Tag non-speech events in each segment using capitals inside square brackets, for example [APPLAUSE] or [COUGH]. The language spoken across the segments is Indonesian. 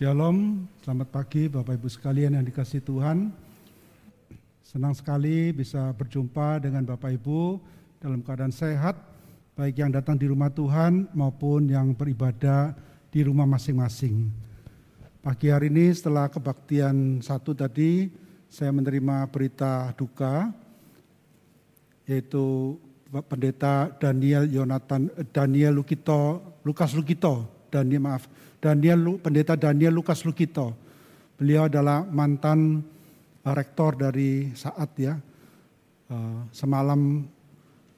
Shalom, selamat pagi Bapak Ibu sekalian yang dikasih Tuhan. Senang sekali bisa berjumpa dengan Bapak Ibu dalam keadaan sehat, baik yang datang di rumah Tuhan maupun yang beribadah di rumah masing-masing. Pagi hari ini setelah kebaktian satu tadi, saya menerima berita duka, yaitu Pendeta Daniel Yonatan Daniel Lukito Lukas Lukito Daniel maaf Daniel Pendeta Daniel Lukas Lukito. Beliau adalah mantan uh, rektor dari saat ya. Uh, semalam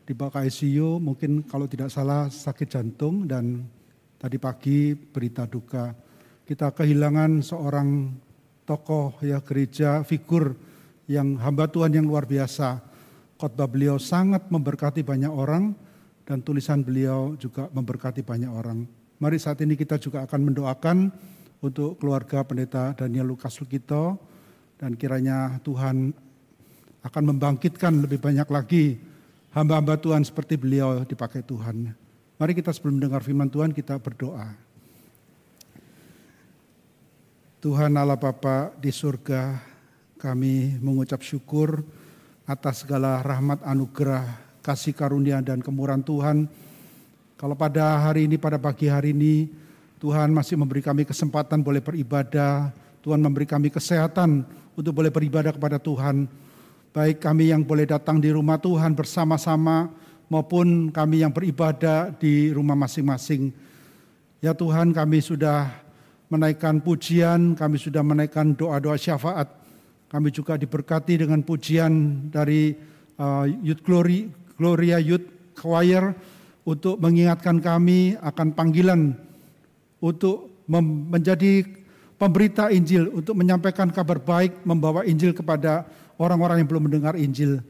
di bawah ICU mungkin kalau tidak salah sakit jantung dan tadi pagi berita duka. Kita kehilangan seorang tokoh ya gereja figur yang hamba Tuhan yang luar biasa. Khotbah beliau sangat memberkati banyak orang dan tulisan beliau juga memberkati banyak orang. Mari saat ini kita juga akan mendoakan untuk keluarga pendeta Daniel Lukas Lukito dan kiranya Tuhan akan membangkitkan lebih banyak lagi hamba-hamba Tuhan seperti beliau dipakai Tuhan. Mari kita sebelum mendengar firman Tuhan kita berdoa. Tuhan Allah Bapa di surga, kami mengucap syukur atas segala rahmat anugerah, kasih karunia dan kemurahan Tuhan. Kalau pada hari ini, pada pagi hari ini, Tuhan masih memberi kami kesempatan boleh beribadah, Tuhan memberi kami kesehatan untuk boleh beribadah kepada Tuhan. Baik kami yang boleh datang di rumah Tuhan bersama-sama maupun kami yang beribadah di rumah masing-masing. Ya Tuhan kami sudah menaikkan pujian, kami sudah menaikkan doa-doa syafaat kami juga diberkati dengan pujian dari uh, Youth Glory, Gloria Youth Choir untuk mengingatkan kami akan panggilan untuk menjadi pemberita Injil, untuk menyampaikan kabar baik, membawa Injil kepada orang-orang yang belum mendengar Injil.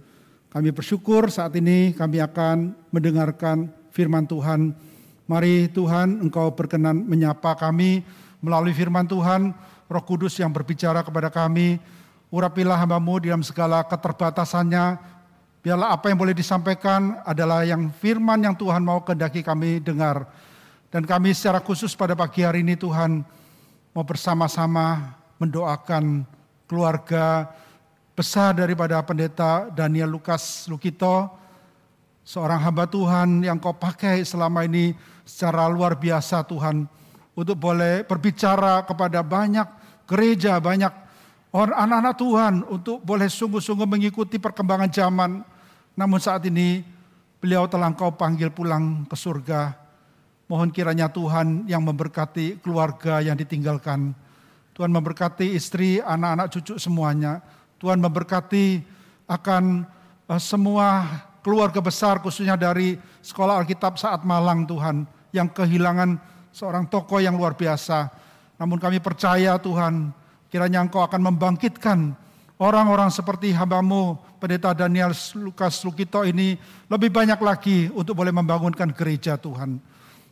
Kami bersyukur saat ini kami akan mendengarkan firman Tuhan. Mari Tuhan Engkau berkenan menyapa kami melalui firman Tuhan, Roh Kudus yang berbicara kepada kami, Urapilah hambamu dalam segala keterbatasannya. Biarlah apa yang boleh disampaikan adalah yang firman yang Tuhan mau kehendaki kami dengar. Dan kami secara khusus pada pagi hari ini Tuhan mau bersama-sama mendoakan keluarga besar daripada pendeta Daniel Lukas Lukito, seorang hamba Tuhan yang kau pakai selama ini secara luar biasa Tuhan, untuk boleh berbicara kepada banyak gereja, banyak anak-anak Tuhan untuk boleh sungguh-sungguh mengikuti perkembangan zaman. Namun saat ini beliau telah engkau panggil pulang ke surga. Mohon kiranya Tuhan yang memberkati keluarga yang ditinggalkan. Tuhan memberkati istri, anak-anak cucu semuanya. Tuhan memberkati akan uh, semua keluarga besar khususnya dari sekolah Alkitab saat Malang Tuhan. Yang kehilangan seorang tokoh yang luar biasa. Namun kami percaya Tuhan Kiranya engkau akan membangkitkan orang-orang seperti hambamu, pendeta Daniel Lukas Lukito ini lebih banyak lagi untuk boleh membangunkan gereja Tuhan.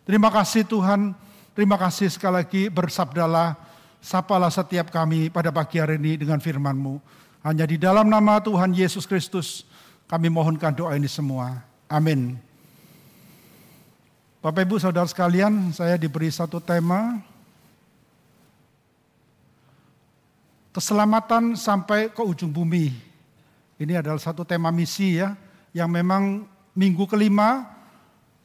Terima kasih Tuhan, terima kasih sekali lagi bersabdalah, sapalah setiap kami pada pagi hari ini dengan firman-Mu. Hanya di dalam nama Tuhan Yesus Kristus kami mohonkan doa ini semua. Amin. Bapak Ibu Saudara sekalian, saya diberi satu tema keselamatan sampai ke ujung bumi. Ini adalah satu tema misi ya, yang memang minggu kelima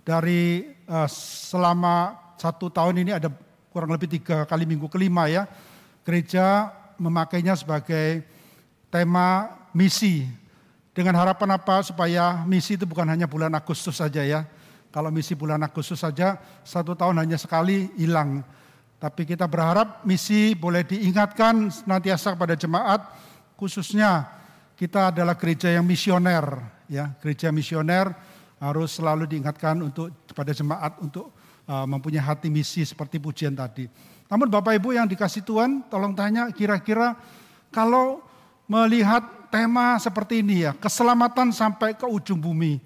dari uh, selama satu tahun ini ada kurang lebih tiga kali minggu kelima ya, gereja memakainya sebagai tema misi. Dengan harapan apa? Supaya misi itu bukan hanya bulan Agustus saja ya. Kalau misi bulan Agustus saja, satu tahun hanya sekali hilang tapi kita berharap misi boleh diingatkan senantiasa kepada jemaat, khususnya kita adalah gereja yang misioner, ya gereja misioner harus selalu diingatkan untuk kepada jemaat untuk uh, mempunyai hati misi seperti pujian tadi. Namun Bapak Ibu yang dikasih Tuhan, tolong tanya kira-kira kalau melihat tema seperti ini ya, keselamatan sampai ke ujung bumi,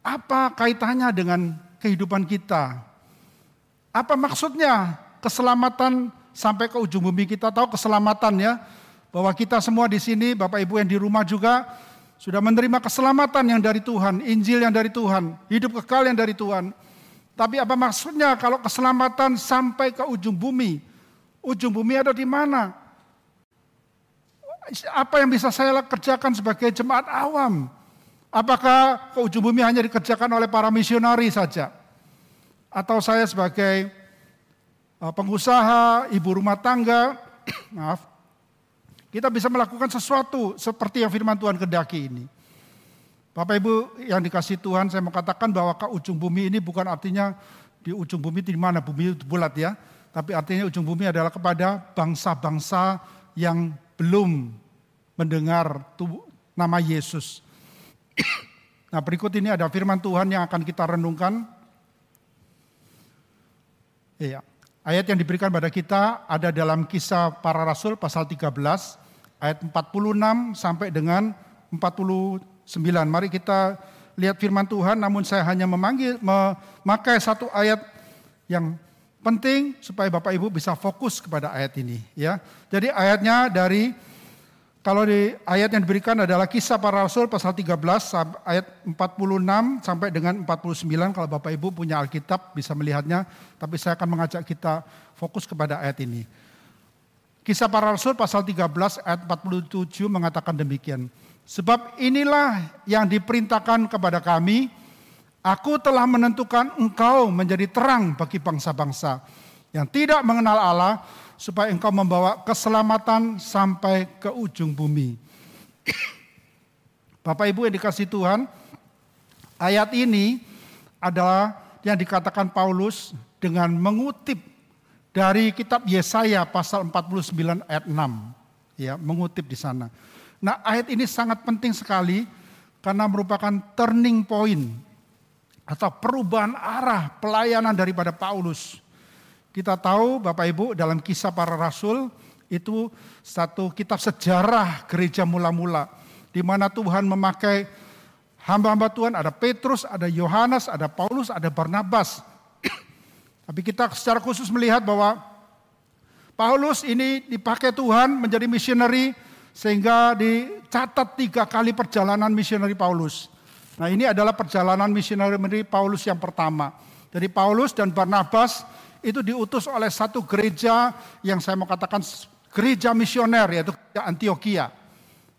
apa kaitannya dengan kehidupan kita? Apa maksudnya keselamatan sampai ke ujung bumi kita tahu keselamatan ya. Bahwa kita semua di sini, Bapak Ibu yang di rumah juga sudah menerima keselamatan yang dari Tuhan, Injil yang dari Tuhan, hidup kekal yang dari Tuhan. Tapi apa maksudnya kalau keselamatan sampai ke ujung bumi? Ujung bumi ada di mana? Apa yang bisa saya kerjakan sebagai jemaat awam? Apakah ke ujung bumi hanya dikerjakan oleh para misionari saja? Atau saya sebagai pengusaha, ibu rumah tangga, [CLEARS THROAT] maaf, kita bisa melakukan sesuatu seperti yang firman Tuhan kedaki ini. Bapak Ibu yang dikasih Tuhan, saya mau katakan bahwa ke ujung bumi ini bukan artinya di ujung bumi di mana bumi itu bulat ya, tapi artinya ujung bumi adalah kepada bangsa-bangsa yang belum mendengar nama Yesus. [CLEARS THROAT] Nah berikut ini ada firman Tuhan yang akan kita renungkan. Iya. Ayat yang diberikan pada kita ada dalam kisah para rasul pasal 13 ayat 46 sampai dengan 49. Mari kita lihat firman Tuhan namun saya hanya memanggil memakai satu ayat yang penting supaya Bapak Ibu bisa fokus kepada ayat ini ya. Jadi ayatnya dari kalau di ayat yang diberikan adalah kisah para rasul pasal 13 ayat 46 sampai dengan 49 kalau Bapak Ibu punya Alkitab bisa melihatnya tapi saya akan mengajak kita fokus kepada ayat ini. Kisah para rasul pasal 13 ayat 47 mengatakan demikian. Sebab inilah yang diperintahkan kepada kami, aku telah menentukan engkau menjadi terang bagi bangsa-bangsa yang tidak mengenal Allah supaya engkau membawa keselamatan sampai ke ujung bumi. Bapak Ibu yang dikasih Tuhan, ayat ini adalah yang dikatakan Paulus dengan mengutip dari kitab Yesaya pasal 49 ayat 6. Ya, mengutip di sana. Nah, ayat ini sangat penting sekali karena merupakan turning point atau perubahan arah pelayanan daripada Paulus kita tahu Bapak Ibu dalam kisah para rasul itu satu kitab sejarah gereja mula-mula di mana Tuhan memakai hamba-hamba Tuhan ada Petrus, ada Yohanes, ada Paulus, ada Barnabas. [CLEARS THROAT] Tapi kita secara khusus melihat bahwa Paulus ini dipakai Tuhan menjadi misioneri sehingga dicatat tiga kali perjalanan misioneri Paulus. Nah ini adalah perjalanan misioneri Paulus yang pertama. Jadi Paulus dan Barnabas itu diutus oleh satu gereja yang saya mau katakan gereja misioner yaitu Antioquia.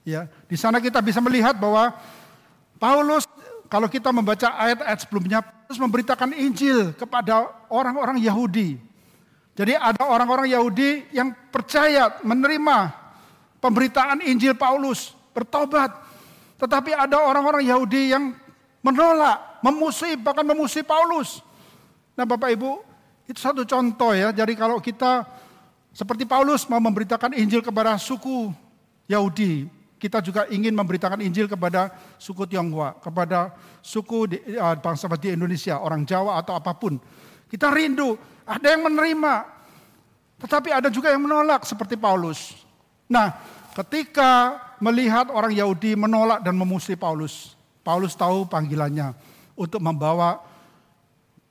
Ya, di sana kita bisa melihat bahwa Paulus kalau kita membaca ayat-ayat sebelumnya Paulus memberitakan Injil kepada orang-orang Yahudi. Jadi ada orang-orang Yahudi yang percaya menerima pemberitaan Injil Paulus, bertobat. Tetapi ada orang-orang Yahudi yang menolak, memusuhi bahkan memusuhi Paulus. Nah, Bapak Ibu, itu satu contoh ya. Jadi kalau kita seperti Paulus mau memberitakan Injil kepada suku Yahudi, kita juga ingin memberitakan Injil kepada suku Tionghoa, kepada suku di, uh, bangsa di Indonesia, orang Jawa atau apa pun. Kita rindu, ada yang menerima, tetapi ada juga yang menolak seperti Paulus. Nah, ketika melihat orang Yahudi menolak dan memusuhi Paulus, Paulus tahu panggilannya untuk membawa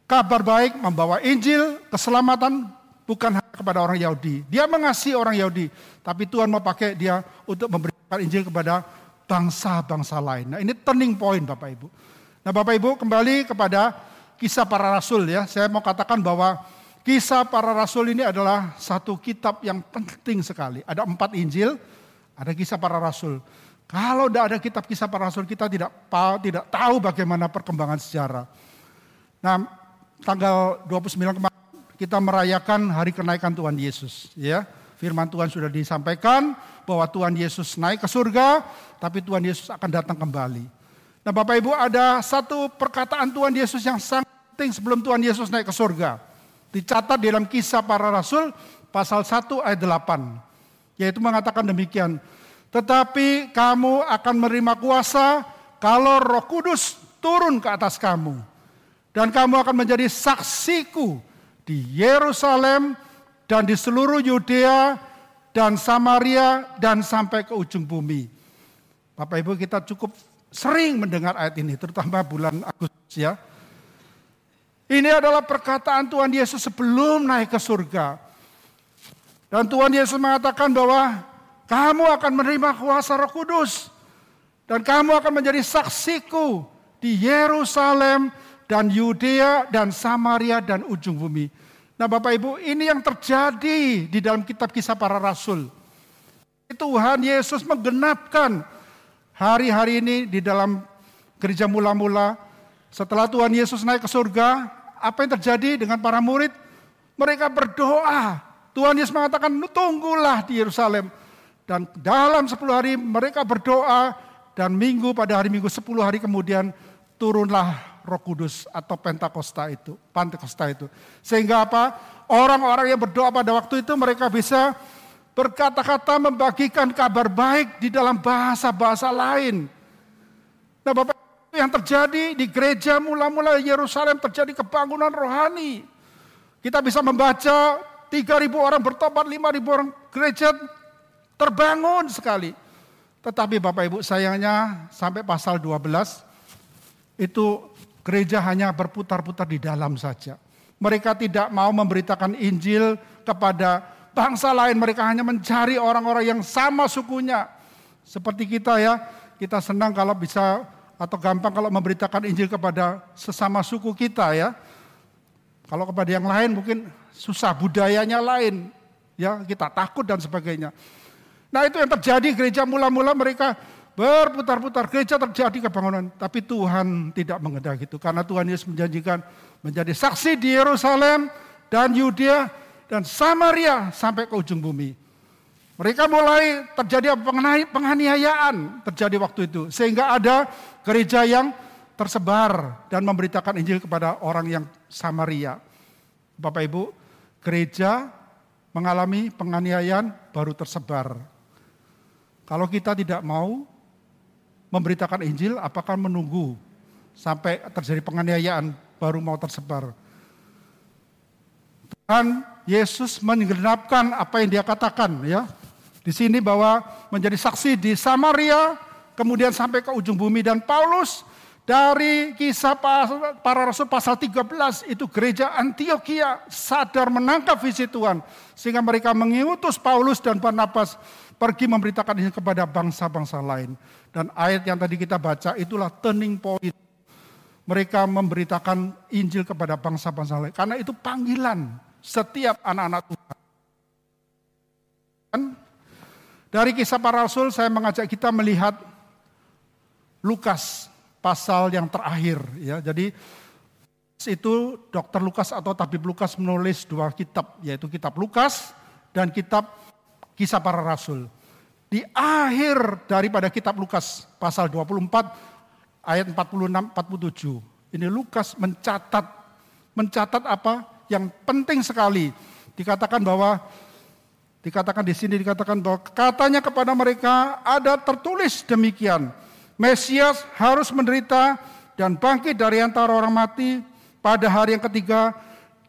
kabar baik, membawa Injil, keselamatan bukan hanya kepada orang Yahudi. Dia mengasihi orang Yahudi, tapi Tuhan mau pakai dia untuk memberikan Injil kepada bangsa-bangsa lain. Nah ini turning point Bapak Ibu. Nah Bapak Ibu kembali kepada kisah para rasul ya. Saya mau katakan bahwa kisah para rasul ini adalah satu kitab yang penting sekali. Ada empat Injil, ada kisah para rasul. Kalau tidak ada kitab kisah para rasul kita tidak tahu bagaimana perkembangan sejarah. Nah, tanggal 29 kemarin kita merayakan hari kenaikan Tuhan Yesus. Ya, firman Tuhan sudah disampaikan bahwa Tuhan Yesus naik ke surga, tapi Tuhan Yesus akan datang kembali. Nah Bapak Ibu ada satu perkataan Tuhan Yesus yang sangat penting sebelum Tuhan Yesus naik ke surga. Dicatat dalam kisah para rasul pasal 1 ayat 8. Yaitu mengatakan demikian. Tetapi kamu akan menerima kuasa kalau roh kudus turun ke atas kamu dan kamu akan menjadi saksiku di Yerusalem dan di seluruh Yudea dan Samaria dan sampai ke ujung bumi. Bapak Ibu kita cukup sering mendengar ayat ini terutama bulan Agustus ya. Ini adalah perkataan Tuhan Yesus sebelum naik ke surga. Dan Tuhan Yesus mengatakan bahwa kamu akan menerima kuasa Roh Kudus dan kamu akan menjadi saksiku di Yerusalem dan Yudea dan Samaria dan ujung bumi. Nah Bapak Ibu ini yang terjadi di dalam kitab kisah para rasul. Tuhan Yesus menggenapkan hari-hari ini di dalam gereja mula-mula. Setelah Tuhan Yesus naik ke surga, apa yang terjadi dengan para murid? Mereka berdoa. Tuhan Yesus mengatakan, tunggulah di Yerusalem. Dan dalam 10 hari mereka berdoa dan minggu pada hari minggu 10 hari kemudian turunlah Roh Kudus atau Pentakosta itu, Pentakosta itu. Sehingga apa? Orang-orang yang berdoa pada waktu itu mereka bisa berkata-kata membagikan kabar baik di dalam bahasa-bahasa lain. Nah, Bapak yang terjadi di gereja mula-mula Yerusalem terjadi kebangunan rohani. Kita bisa membaca 3.000 orang bertobat, 5.000 orang gereja terbangun sekali. Tetapi Bapak Ibu sayangnya sampai pasal 12 itu Gereja hanya berputar-putar di dalam saja. Mereka tidak mau memberitakan Injil kepada bangsa lain. Mereka hanya mencari orang-orang yang sama sukunya. Seperti kita ya, kita senang kalau bisa atau gampang kalau memberitakan Injil kepada sesama suku kita ya. Kalau kepada yang lain mungkin susah, budayanya lain. Ya, kita takut dan sebagainya. Nah itu yang terjadi gereja mula-mula mereka Berputar-putar gereja terjadi kebangunan, tapi Tuhan tidak mengendaki itu karena Tuhan Yesus menjanjikan menjadi saksi di Yerusalem dan Yudea dan Samaria sampai ke ujung bumi. Mereka mulai terjadi penganiayaan terjadi waktu itu sehingga ada gereja yang tersebar dan memberitakan Injil kepada orang yang Samaria. Bapak Ibu, gereja mengalami penganiayaan baru tersebar. Kalau kita tidak mau memberitakan Injil, apakah menunggu sampai terjadi penganiayaan baru mau tersebar? Tuhan Yesus menggenapkan apa yang dia katakan ya. Di sini bahwa menjadi saksi di Samaria, kemudian sampai ke ujung bumi dan Paulus dari kisah para rasul pasal 13 itu gereja Antioquia sadar menangkap visi Tuhan sehingga mereka mengutus Paulus dan Barnabas pergi memberitakan ini kepada bangsa-bangsa lain. Dan ayat yang tadi kita baca itulah turning point. Mereka memberitakan Injil kepada bangsa-bangsa lain. Karena itu panggilan setiap anak-anak Tuhan. Dari kisah para rasul saya mengajak kita melihat Lukas pasal yang terakhir ya. Jadi itu Dr. Lukas atau tabib Lukas menulis dua kitab yaitu kitab Lukas dan kitab Kisah para Rasul di akhir daripada kitab Lukas pasal 24 ayat 46 47. Ini Lukas mencatat mencatat apa yang penting sekali. Dikatakan bahwa dikatakan di sini dikatakan bahwa katanya kepada mereka ada tertulis demikian. Mesias harus menderita dan bangkit dari antara orang mati pada hari yang ketiga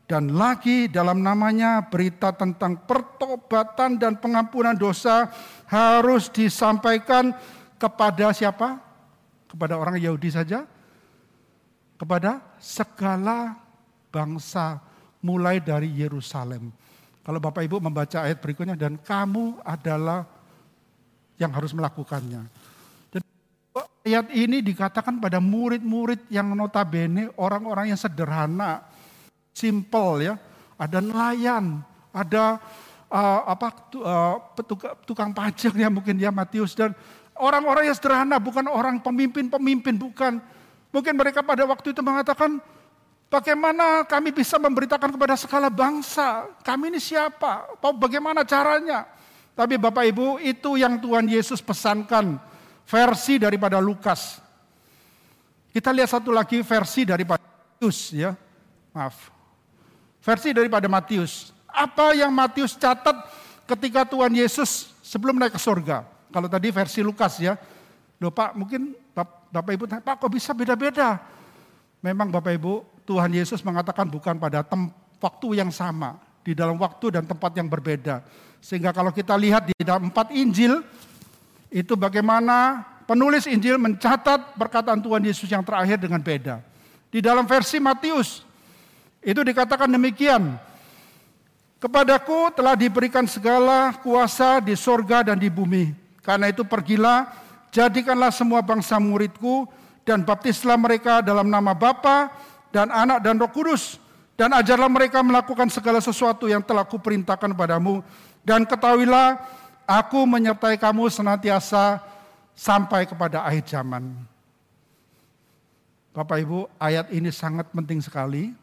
dan lagi dalam namanya berita tentang pertobatan dan pengampunan dosa harus disampaikan kepada siapa? Kepada orang Yahudi saja? Kepada segala bangsa mulai dari Yerusalem. Kalau Bapak Ibu membaca ayat berikutnya dan kamu adalah yang harus melakukannya. Ayat ini dikatakan pada murid-murid yang notabene orang-orang yang sederhana, simple ya. Ada nelayan, ada uh, apa uh, tukang pajak ya mungkin ya Matius dan orang-orang yang sederhana bukan orang pemimpin-pemimpin bukan. Mungkin mereka pada waktu itu mengatakan bagaimana kami bisa memberitakan kepada segala bangsa, kami ini siapa, bagaimana caranya. Tapi Bapak Ibu itu yang Tuhan Yesus pesankan versi daripada Lukas. Kita lihat satu lagi versi daripada Matius ya. Maaf. Versi daripada Matius. Apa yang Matius catat ketika Tuhan Yesus sebelum naik ke surga? Kalau tadi versi Lukas ya. Loh Pak, mungkin Bapak Ibu tanya, Pak kok bisa beda-beda? Memang Bapak Ibu, Tuhan Yesus mengatakan bukan pada waktu yang sama. Di dalam waktu dan tempat yang berbeda. Sehingga kalau kita lihat di dalam empat Injil, itu bagaimana penulis Injil mencatat perkataan Tuhan Yesus yang terakhir dengan beda. Di dalam versi Matius, itu dikatakan demikian. Kepadaku telah diberikan segala kuasa di sorga dan di bumi. Karena itu pergilah, jadikanlah semua bangsa muridku, dan baptislah mereka dalam nama Bapa dan Anak dan Roh Kudus, Dan ajarlah mereka melakukan segala sesuatu yang telah kuperintahkan padamu. Dan ketahuilah, aku menyertai kamu senantiasa sampai kepada akhir zaman. Bapak Ibu, ayat ini sangat penting sekali.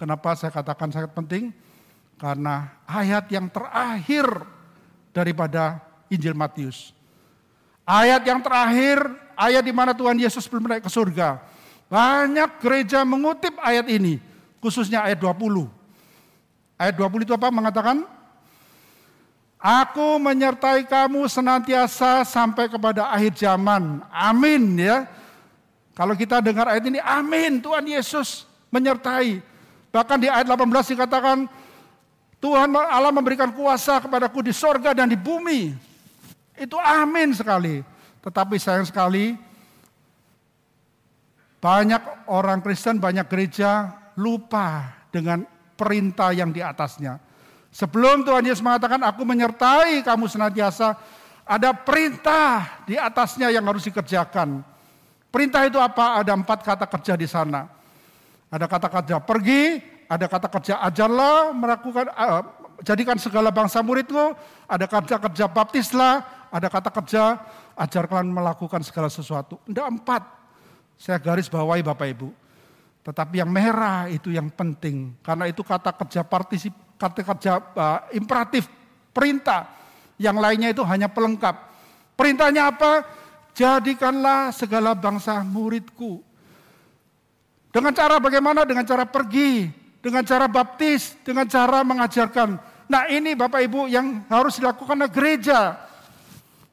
Kenapa saya katakan sangat penting? Karena ayat yang terakhir daripada Injil Matius. Ayat yang terakhir, ayat di mana Tuhan Yesus belum naik ke surga. Banyak gereja mengutip ayat ini khususnya ayat 20. Ayat 20 itu apa mengatakan? Aku menyertai kamu senantiasa sampai kepada akhir zaman. Amin ya. Kalau kita dengar ayat ini, amin Tuhan Yesus menyertai. Bahkan di ayat 18 dikatakan, Tuhan Allah memberikan kuasa kepadaku di sorga dan di bumi. Itu amin sekali. Tetapi sayang sekali, banyak orang Kristen, banyak gereja lupa dengan perintah yang di atasnya. Sebelum Tuhan Yesus mengatakan, aku menyertai kamu senantiasa, ada perintah di atasnya yang harus dikerjakan. Perintah itu apa? Ada empat kata kerja di sana. Ada kata kerja pergi, ada kata kerja ajarlah, melakukan, uh, jadikan segala bangsa muridmu, ada kata kerja baptislah, ada kata kerja ajar kalian melakukan segala sesuatu. Tidak empat. Saya garis bawahi Bapak Ibu. Tetapi yang merah itu yang penting karena itu kata kerja partisip, kata kerja uh, imperatif, perintah. Yang lainnya itu hanya pelengkap. Perintahnya apa? Jadikanlah segala bangsa muridku. Dengan cara bagaimana? Dengan cara pergi, dengan cara baptis, dengan cara mengajarkan. Nah ini Bapak Ibu yang harus dilakukan oleh gereja.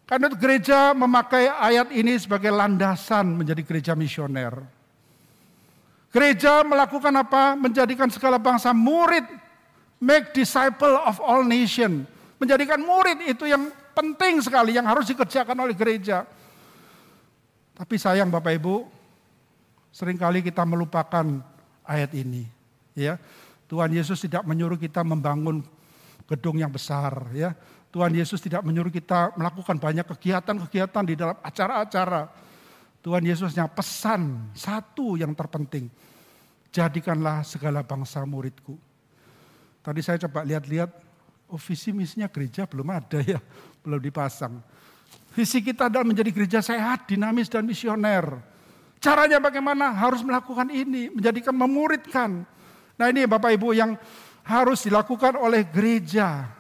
Karena gereja memakai ayat ini sebagai landasan menjadi gereja misioner. Gereja melakukan apa? Menjadikan segala bangsa murid. Make disciple of all nation. Menjadikan murid itu yang penting sekali, yang harus dikerjakan oleh gereja. Tapi sayang Bapak Ibu, sering kali kita melupakan ayat ini. Ya, Tuhan Yesus tidak menyuruh kita membangun gedung yang besar. Ya, Tuhan Yesus tidak menyuruh kita melakukan banyak kegiatan-kegiatan di dalam acara-acara. Tuhan Yesusnya pesan satu yang terpenting jadikanlah segala bangsa muridku. Tadi saya coba lihat-lihat, oh visi misinya gereja belum ada ya, [LAUGHS] belum dipasang. Visi kita adalah menjadi gereja sehat, dinamis dan misioner. Caranya bagaimana? Harus melakukan ini, menjadikan memuridkan. Nah ini Bapak Ibu yang harus dilakukan oleh gereja.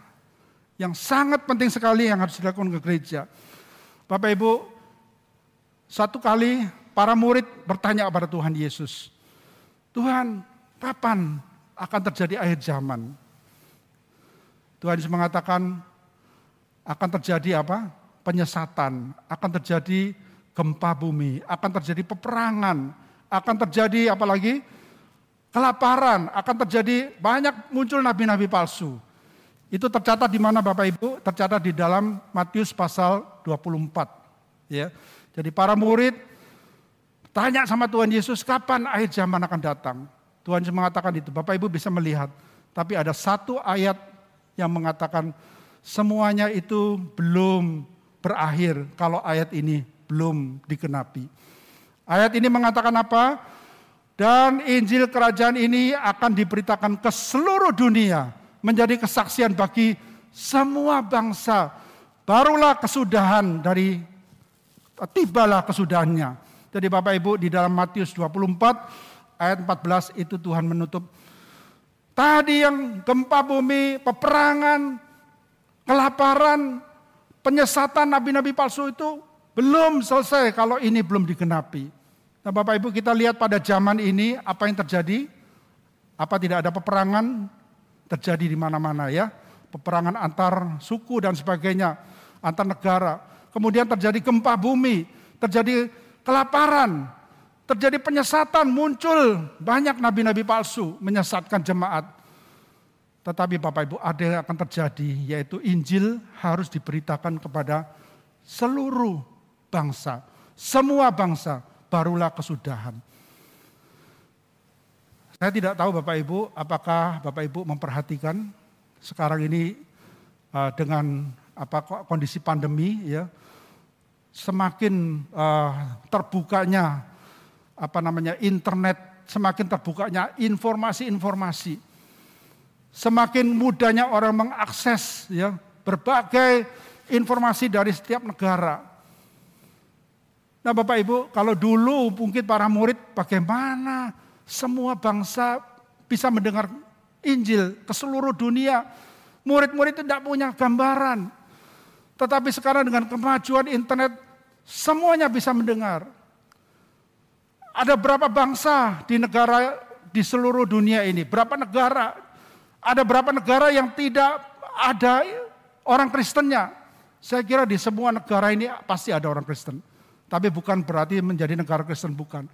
Yang sangat penting sekali yang harus dilakukan ke gereja. Bapak Ibu, satu kali para murid bertanya kepada Tuhan Yesus. Tuhan, kapan akan terjadi akhir zaman? Tuhan Yesus mengatakan akan terjadi apa? Penyesatan, akan terjadi gempa bumi, akan terjadi peperangan, akan terjadi apalagi kelaparan, akan terjadi banyak muncul nabi-nabi palsu. Itu tercatat di mana Bapak Ibu? Tercatat di dalam Matius pasal 24. Ya. Jadi para murid Tanya sama Tuhan Yesus, kapan akhir zaman akan datang? Tuhan Yesus mengatakan itu, Bapak Ibu bisa melihat. Tapi ada satu ayat yang mengatakan semuanya itu belum berakhir kalau ayat ini belum dikenapi. Ayat ini mengatakan apa? Dan Injil kerajaan ini akan diberitakan ke seluruh dunia menjadi kesaksian bagi semua bangsa. Barulah kesudahan dari tibalah kesudahannya. Jadi Bapak Ibu di dalam Matius 24 ayat 14 itu Tuhan menutup. Tadi yang gempa bumi, peperangan, kelaparan, penyesatan nabi-nabi palsu itu belum selesai kalau ini belum digenapi. Nah Bapak Ibu kita lihat pada zaman ini apa yang terjadi. Apa tidak ada peperangan terjadi di mana-mana ya. Peperangan antar suku dan sebagainya, antar negara. Kemudian terjadi gempa bumi, terjadi kelaparan, terjadi penyesatan, muncul banyak nabi-nabi palsu menyesatkan jemaat. Tetapi Bapak Ibu ada yang akan terjadi yaitu Injil harus diberitakan kepada seluruh bangsa. Semua bangsa barulah kesudahan. Saya tidak tahu Bapak Ibu apakah Bapak Ibu memperhatikan sekarang ini uh, dengan apa kondisi pandemi ya semakin uh, terbukanya apa namanya internet, semakin terbukanya informasi-informasi. semakin mudahnya orang mengakses ya berbagai informasi dari setiap negara. Nah Bapak Ibu, kalau dulu mungkin para murid bagaimana semua bangsa bisa mendengar Injil ke seluruh dunia. Murid-murid tidak punya gambaran. Tetapi sekarang dengan kemajuan internet, semuanya bisa mendengar. Ada berapa bangsa di negara di seluruh dunia ini? Berapa negara ada berapa negara yang tidak ada orang Kristennya? Saya kira di semua negara ini pasti ada orang Kristen. Tapi bukan berarti menjadi negara Kristen, bukan.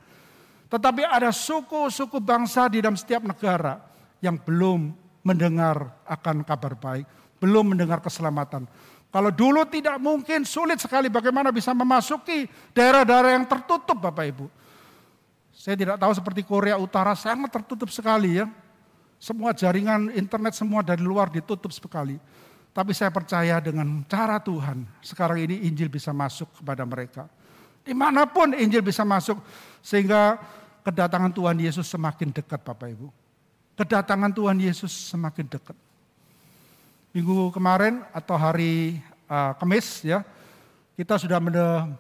Tetapi ada suku-suku bangsa di dalam setiap negara yang belum mendengar akan kabar baik, belum mendengar keselamatan. Kalau dulu tidak mungkin sulit sekali bagaimana bisa memasuki daerah-daerah yang tertutup Bapak Ibu. Saya tidak tahu seperti Korea Utara sangat tertutup sekali ya. Semua jaringan internet semua dari luar ditutup sekali. Tapi saya percaya dengan cara Tuhan, sekarang ini Injil bisa masuk kepada mereka. Di mana pun Injil bisa masuk, sehingga kedatangan Tuhan Yesus semakin dekat Bapak Ibu. Kedatangan Tuhan Yesus semakin dekat. Minggu kemarin atau hari uh, Kamis ya, kita sudah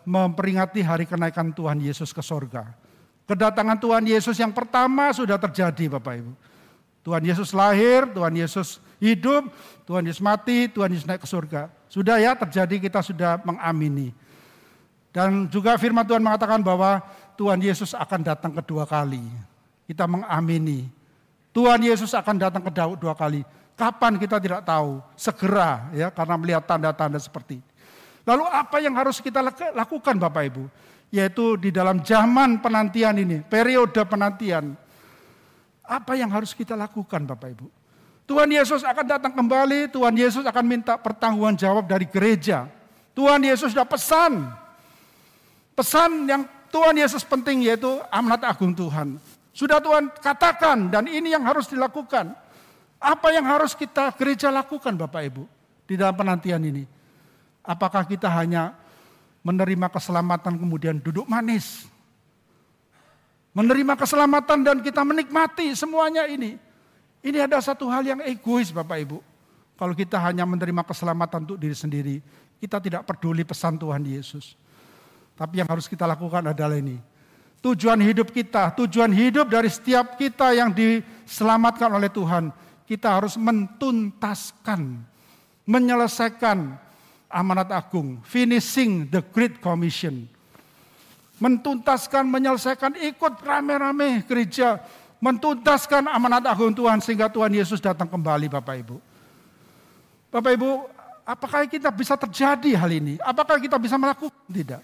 memperingati hari kenaikan Tuhan Yesus ke sorga. Kedatangan Tuhan Yesus yang pertama sudah terjadi Bapak Ibu. Tuhan Yesus lahir, Tuhan Yesus hidup, Tuhan Yesus mati, Tuhan Yesus naik ke surga. Sudah ya terjadi kita sudah mengamini. Dan juga firman Tuhan mengatakan bahwa Tuhan Yesus akan datang kedua kali. Kita mengamini. Tuhan Yesus akan datang kedua kali. Kapan kita tidak tahu. Segera ya karena melihat tanda-tanda seperti ini. Lalu apa yang harus kita lakukan Bapak Ibu? Yaitu di dalam zaman penantian ini, periode penantian apa yang harus kita lakukan Bapak Ibu? Tuhan Yesus akan datang kembali, Tuhan Yesus akan minta pertanggungan jawab dari gereja. Tuhan Yesus sudah pesan. Pesan yang Tuhan Yesus penting yaitu amanat agung Tuhan. Sudah Tuhan katakan dan ini yang harus dilakukan. Apa yang harus kita gereja lakukan Bapak Ibu di dalam penantian ini? Apakah kita hanya menerima keselamatan kemudian duduk manis? menerima keselamatan dan kita menikmati semuanya ini. Ini ada satu hal yang egois Bapak Ibu. Kalau kita hanya menerima keselamatan untuk diri sendiri, kita tidak peduli pesan Tuhan Yesus. Tapi yang harus kita lakukan adalah ini. Tujuan hidup kita, tujuan hidup dari setiap kita yang diselamatkan oleh Tuhan, kita harus mentuntaskan, menyelesaikan amanat agung, finishing the great commission mentuntaskan, menyelesaikan, ikut rame-rame gereja, mentuntaskan amanat agung Tuhan sehingga Tuhan Yesus datang kembali Bapak Ibu. Bapak Ibu, apakah kita bisa terjadi hal ini? Apakah kita bisa melakukan? Tidak.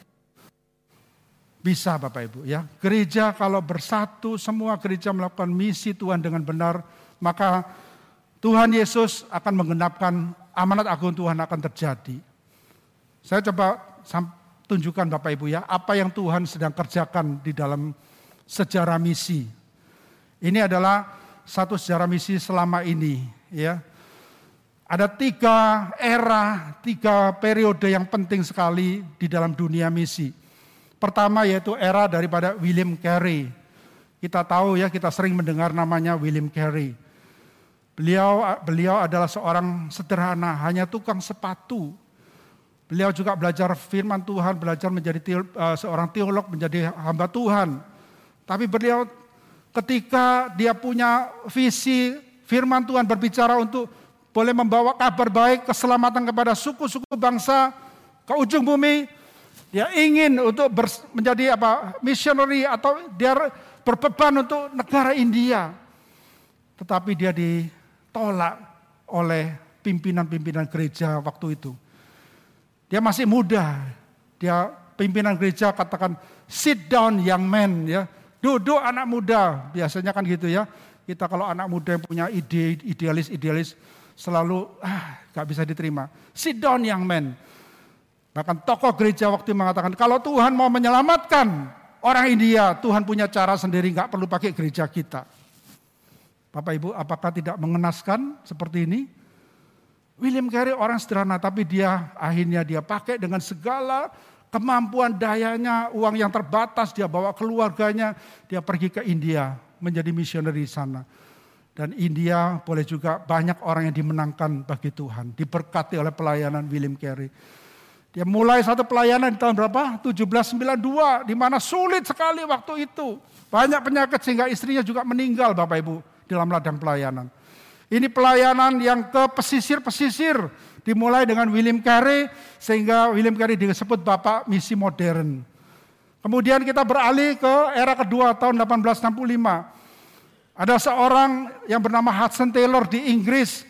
Bisa Bapak Ibu ya. Gereja kalau bersatu, semua gereja melakukan misi Tuhan dengan benar, maka Tuhan Yesus akan menggenapkan amanat agung Tuhan akan terjadi. Saya coba tunjukkan Bapak Ibu ya, apa yang Tuhan sedang kerjakan di dalam sejarah misi. Ini adalah satu sejarah misi selama ini ya. Ada tiga era, tiga periode yang penting sekali di dalam dunia misi. Pertama yaitu era daripada William Carey. Kita tahu ya, kita sering mendengar namanya William Carey. Beliau beliau adalah seorang sederhana, hanya tukang sepatu Beliau juga belajar firman Tuhan, belajar menjadi teolo, uh, seorang teolog, menjadi hamba Tuhan. Tapi beliau ketika dia punya visi firman Tuhan berbicara untuk boleh membawa kabar baik, keselamatan kepada suku-suku bangsa ke ujung bumi, dia ingin untuk menjadi apa missionary atau dia berbeban untuk negara India. Tetapi dia ditolak oleh pimpinan-pimpinan gereja waktu itu. Dia masih muda. Dia pimpinan gereja katakan sit down young man ya. Duduk anak muda. Biasanya kan gitu ya. Kita kalau anak muda yang punya ide idealis-idealis selalu ah gak bisa diterima. Sit down young man. Bahkan tokoh gereja waktu mengatakan kalau Tuhan mau menyelamatkan orang India, Tuhan punya cara sendiri, nggak perlu pakai gereja kita. Bapak Ibu, apakah tidak mengenaskan seperti ini? William Carey orang sederhana tapi dia akhirnya dia pakai dengan segala kemampuan dayanya, uang yang terbatas dia bawa keluarganya, dia pergi ke India menjadi misioner di sana. Dan India boleh juga banyak orang yang dimenangkan bagi Tuhan. Diberkati oleh pelayanan William Carey. Dia mulai satu pelayanan di tahun berapa? 1792. Di mana sulit sekali waktu itu. Banyak penyakit sehingga istrinya juga meninggal Bapak Ibu. Dalam ladang pelayanan. Ini pelayanan yang ke pesisir-pesisir. Dimulai dengan William Carey. Sehingga William Carey disebut Bapak Misi Modern. Kemudian kita beralih ke era kedua tahun 1865. Ada seorang yang bernama Hudson Taylor di Inggris.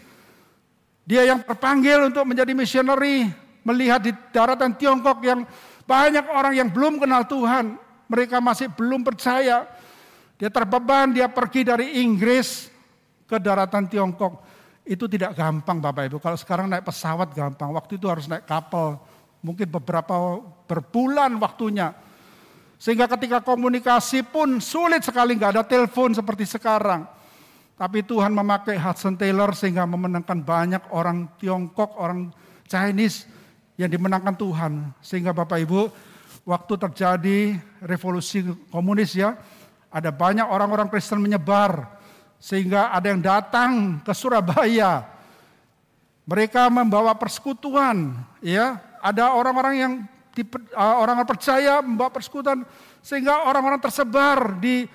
Dia yang terpanggil untuk menjadi missionary, melihat di daratan Tiongkok yang banyak orang yang belum kenal Tuhan. Mereka masih belum percaya. Dia terbeban, dia pergi dari Inggris ke daratan Tiongkok. Itu tidak gampang Bapak Ibu. Kalau sekarang naik pesawat gampang. Waktu itu harus naik kapal. Mungkin beberapa berbulan waktunya sehingga ketika komunikasi pun sulit sekali, nggak ada telepon seperti sekarang. Tapi Tuhan memakai Hudson Taylor sehingga memenangkan banyak orang Tiongkok, orang Chinese yang dimenangkan Tuhan. Sehingga Bapak Ibu, waktu terjadi revolusi komunis ya, ada banyak orang-orang Kristen menyebar. Sehingga ada yang datang ke Surabaya. Mereka membawa persekutuan, ya. Ada orang-orang yang orang-orang percaya membawa persekutuan sehingga orang-orang tersebar di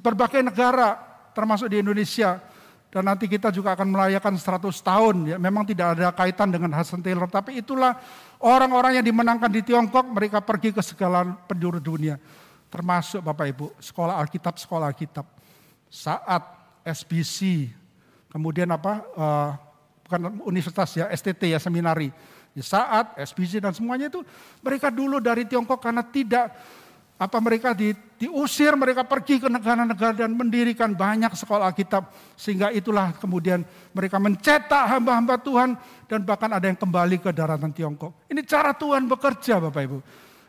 berbagai negara termasuk di Indonesia dan nanti kita juga akan merayakan 100 tahun ya memang tidak ada kaitan dengan Hudson Taylor tapi itulah orang-orang yang dimenangkan di Tiongkok mereka pergi ke segala penjuru dunia termasuk Bapak Ibu sekolah Alkitab sekolah Alkitab saat SBC kemudian apa uh, bukan universitas ya STT ya seminari di saat SBC dan semuanya itu mereka dulu dari Tiongkok karena tidak apa mereka di, diusir, mereka pergi ke negara-negara dan mendirikan banyak sekolah Alkitab sehingga itulah kemudian mereka mencetak hamba-hamba Tuhan dan bahkan ada yang kembali ke daratan Tiongkok. Ini cara Tuhan bekerja Bapak Ibu.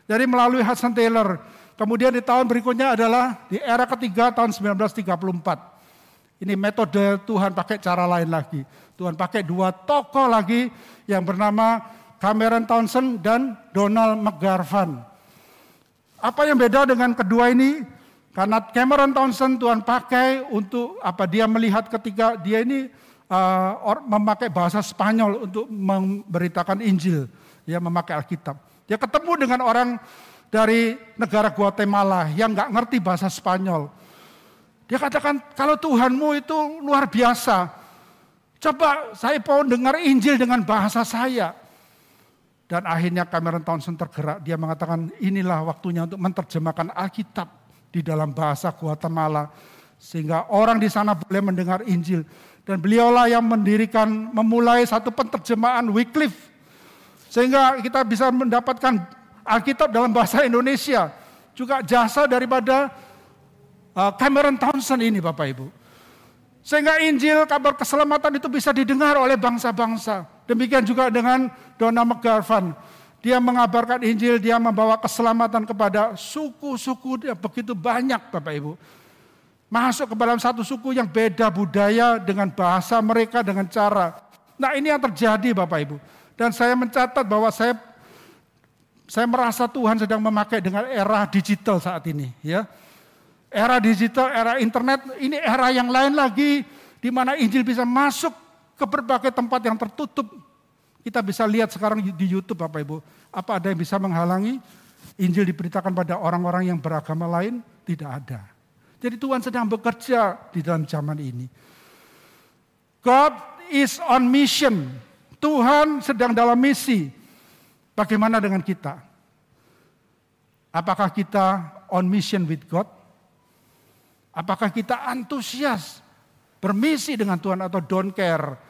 Jadi melalui Hudson Taylor. Kemudian di tahun berikutnya adalah di era ketiga tahun 1934. Ini metode Tuhan pakai cara lain lagi. Tuhan pakai dua tokoh lagi yang bernama Cameron Townsend dan Donald McGarvan. Apa yang beda dengan kedua ini? Karena Cameron Townsend Tuhan pakai untuk apa dia melihat ketika dia ini uh, memakai bahasa Spanyol untuk memberitakan Injil, ya memakai Alkitab. Dia ketemu dengan orang dari negara Guatemala yang nggak ngerti bahasa Spanyol. Dia katakan kalau Tuhanmu itu luar biasa. Coba saya mau dengar Injil dengan bahasa saya. Dan akhirnya Cameron Townsend tergerak, dia mengatakan inilah waktunya untuk menerjemahkan Alkitab di dalam bahasa Guatemala. Sehingga orang di sana boleh mendengar Injil. Dan beliaulah yang mendirikan, memulai satu penerjemahan Wycliffe. Sehingga kita bisa mendapatkan Alkitab dalam bahasa Indonesia. Juga jasa daripada Cameron Townsend ini Bapak Ibu. Sehingga Injil, kabar keselamatan itu bisa didengar oleh bangsa-bangsa. Demikian juga dengan Donna McGarvan. Dia mengabarkan Injil, dia membawa keselamatan kepada suku-suku yang begitu banyak Bapak Ibu. Masuk ke dalam satu suku yang beda budaya dengan bahasa mereka, dengan cara. Nah ini yang terjadi Bapak Ibu. Dan saya mencatat bahwa saya saya merasa Tuhan sedang memakai dengan era digital saat ini. ya Era digital, era internet, ini era yang lain lagi di mana Injil bisa masuk ke berbagai tempat yang tertutup. Kita bisa lihat sekarang di YouTube Bapak Ibu, apa ada yang bisa menghalangi Injil diberitakan pada orang-orang yang beragama lain? Tidak ada. Jadi Tuhan sedang bekerja di dalam zaman ini. God is on mission. Tuhan sedang dalam misi. Bagaimana dengan kita? Apakah kita on mission with God? Apakah kita antusias bermisi dengan Tuhan atau don't care?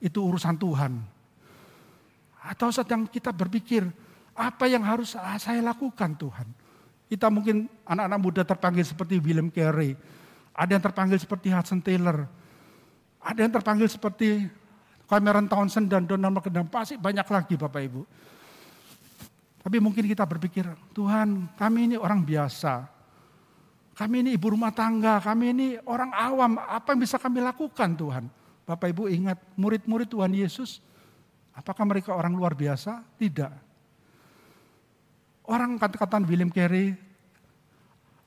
Itu urusan Tuhan. Atau sedang kita berpikir, apa yang harus saya lakukan Tuhan? Kita mungkin anak-anak muda terpanggil seperti William Carey. Ada yang terpanggil seperti Hudson Taylor. Ada yang terpanggil seperti Cameron Townsend dan Donald McKenna. Pasti banyak lagi Bapak Ibu. Tapi mungkin kita berpikir, Tuhan kami ini orang biasa. Kami ini ibu rumah tangga, kami ini orang awam, apa yang bisa kami lakukan Tuhan? Bapak Ibu ingat, murid-murid Tuhan Yesus, apakah mereka orang luar biasa? Tidak. Orang kata-kata William Carey,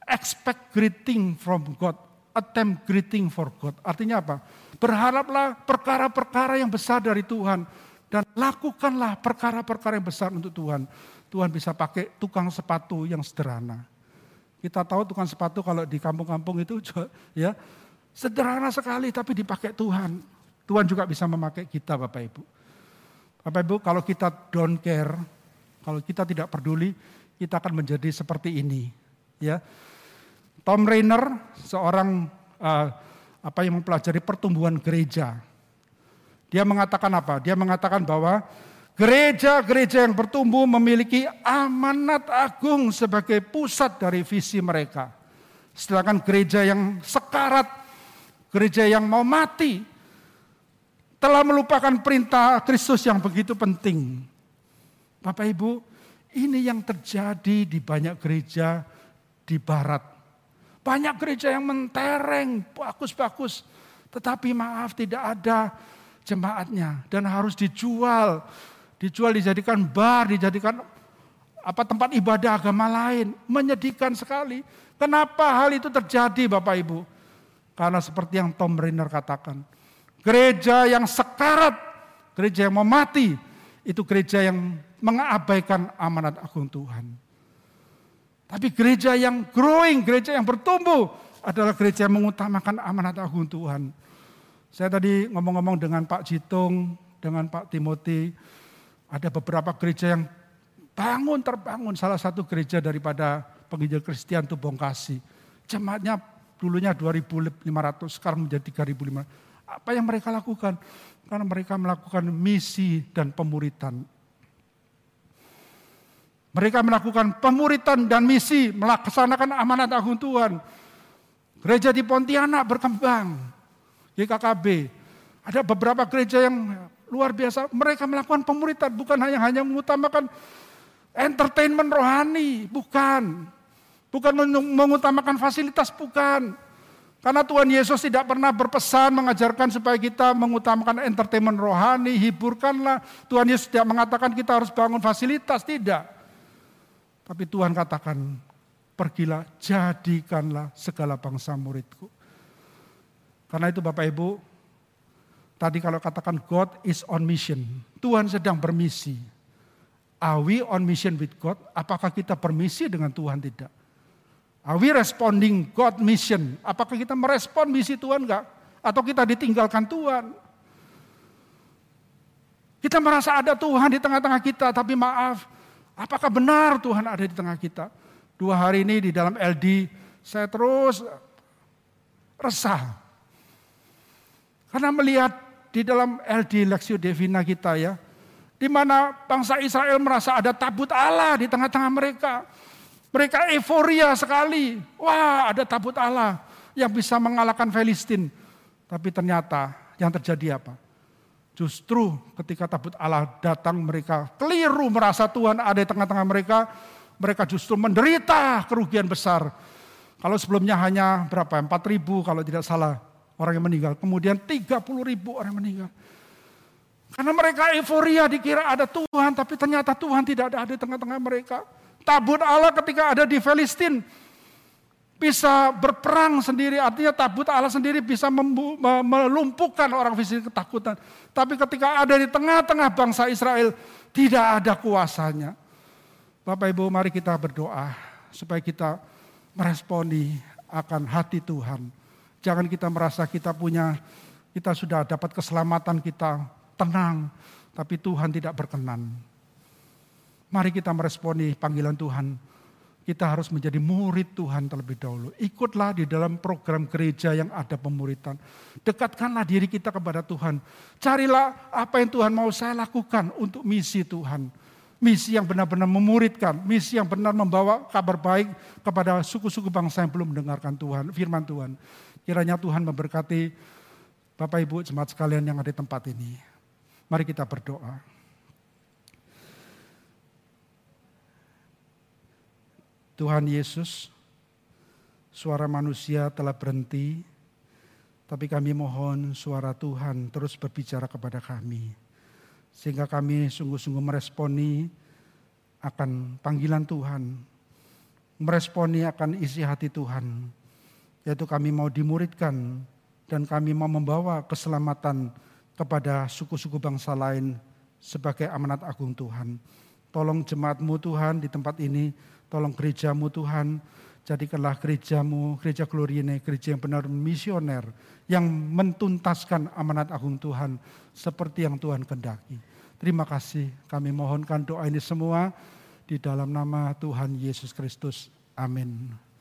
expect great thing from God attempt greeting for God. Artinya apa? Berharaplah perkara-perkara yang besar dari Tuhan. Dan lakukanlah perkara-perkara yang besar untuk Tuhan. Tuhan bisa pakai tukang sepatu yang sederhana. Kita tahu tukang sepatu kalau di kampung-kampung itu [LAUGHS] ya sederhana sekali tapi dipakai Tuhan. Tuhan juga bisa memakai kita Bapak Ibu. Bapak Ibu kalau kita don't care, kalau kita tidak peduli, kita akan menjadi seperti ini. Ya, Tom Rainer, seorang uh, apa yang mempelajari pertumbuhan gereja, dia mengatakan apa? Dia mengatakan bahwa gereja-gereja yang bertumbuh memiliki amanat agung sebagai pusat dari visi mereka. Sedangkan gereja yang sekarat, gereja yang mau mati, telah melupakan perintah Kristus yang begitu penting. Bapak Ibu, ini yang terjadi di banyak gereja di barat. Banyak gereja yang mentereng, bagus-bagus. Tetapi maaf tidak ada jemaatnya dan harus dijual. Dijual dijadikan bar, dijadikan apa tempat ibadah agama lain. Menyedihkan sekali. Kenapa hal itu terjadi Bapak Ibu? Karena seperti yang Tom Rainer katakan. Gereja yang sekarat, gereja yang mau mati, itu gereja yang mengabaikan amanat agung Tuhan. Tapi gereja yang growing, gereja yang bertumbuh adalah gereja yang mengutamakan amanat agung Tuhan. Saya tadi ngomong-ngomong dengan Pak Jitung, dengan Pak Timothy, ada beberapa gereja yang bangun terbangun. Salah satu gereja daripada penginjil Kristen itu Bongkasi. Jemaatnya dulunya 2.500, sekarang menjadi 3.500. Apa yang mereka lakukan? Karena mereka melakukan misi dan pemuritan. Mereka melakukan pemuritan dan misi, melaksanakan amanat agung Tuhan. Gereja di Pontianak berkembang. GKKB. Ada beberapa gereja yang luar biasa. Mereka melakukan pemuritan bukan hanya hanya mengutamakan entertainment rohani, bukan. Bukan mengutamakan fasilitas, bukan. Karena Tuhan Yesus tidak pernah berpesan mengajarkan supaya kita mengutamakan entertainment rohani, hiburkanlah. Tuhan Yesus tidak mengatakan kita harus bangun fasilitas, tidak. Tapi Tuhan katakan, pergilah, jadikanlah segala bangsa muridku. Karena itu Bapak Ibu, tadi kalau katakan God is on mission, Tuhan sedang bermisi. Are we on mission with God? Apakah kita bermisi dengan Tuhan tidak? Are we responding God mission? Apakah kita merespon misi Tuhan enggak? Atau kita ditinggalkan Tuhan? Kita merasa ada Tuhan di tengah-tengah kita, tapi maaf, apakah benar Tuhan ada di tengah kita? Dua hari ini di dalam LD, saya terus resah. Karena melihat di dalam LD Lexio Divina kita ya, di mana bangsa Israel merasa ada tabut Allah di tengah-tengah mereka. Mereka euforia sekali. Wah, ada tabut Allah yang bisa mengalahkan Filistin. Tapi ternyata yang terjadi apa? Justru ketika tabut Allah datang mereka keliru merasa Tuhan ada di tengah-tengah mereka. Mereka justru menderita kerugian besar. Kalau sebelumnya hanya berapa? 4 ribu kalau tidak salah orang yang meninggal. Kemudian 30 ribu orang meninggal. Karena mereka euforia dikira ada Tuhan, tapi ternyata Tuhan tidak ada di tengah-tengah mereka. Tabut Allah ketika ada di Filistin bisa berperang sendiri, artinya tabut Allah sendiri bisa melumpuhkan orang Filistin ketakutan. Tapi ketika ada di tengah-tengah bangsa Israel, tidak ada kuasanya. Bapak Ibu mari kita berdoa supaya kita meresponi akan hati Tuhan Jangan kita merasa kita punya, kita sudah dapat keselamatan, kita tenang. Tapi Tuhan tidak berkenan. Mari kita meresponi panggilan Tuhan. Kita harus menjadi murid Tuhan terlebih dahulu. Ikutlah di dalam program gereja yang ada pemuritan. Dekatkanlah diri kita kepada Tuhan. Carilah apa yang Tuhan mau saya lakukan untuk misi Tuhan misi yang benar-benar memuridkan, misi yang benar membawa kabar baik kepada suku-suku bangsa yang belum mendengarkan Tuhan, firman Tuhan. Kiranya Tuhan memberkati Bapak Ibu jemaat sekalian yang ada di tempat ini. Mari kita berdoa. Tuhan Yesus, suara manusia telah berhenti, tapi kami mohon suara Tuhan terus berbicara kepada kami. Sehingga kami sungguh-sungguh meresponi akan panggilan Tuhan, meresponi akan isi hati Tuhan yaitu kami mau dimuridkan dan kami mau membawa keselamatan kepada suku-suku bangsa lain sebagai amanat agung Tuhan. Tolong jemaatmu Tuhan di tempat ini, tolong gerejamu Tuhan, jadikanlah gerejamu, gereja Gloriene, gereja yang benar misioner, yang mentuntaskan amanat agung Tuhan seperti yang Tuhan kendaki. Terima kasih, kami mohonkan doa ini semua di dalam nama Tuhan Yesus Kristus. Amin.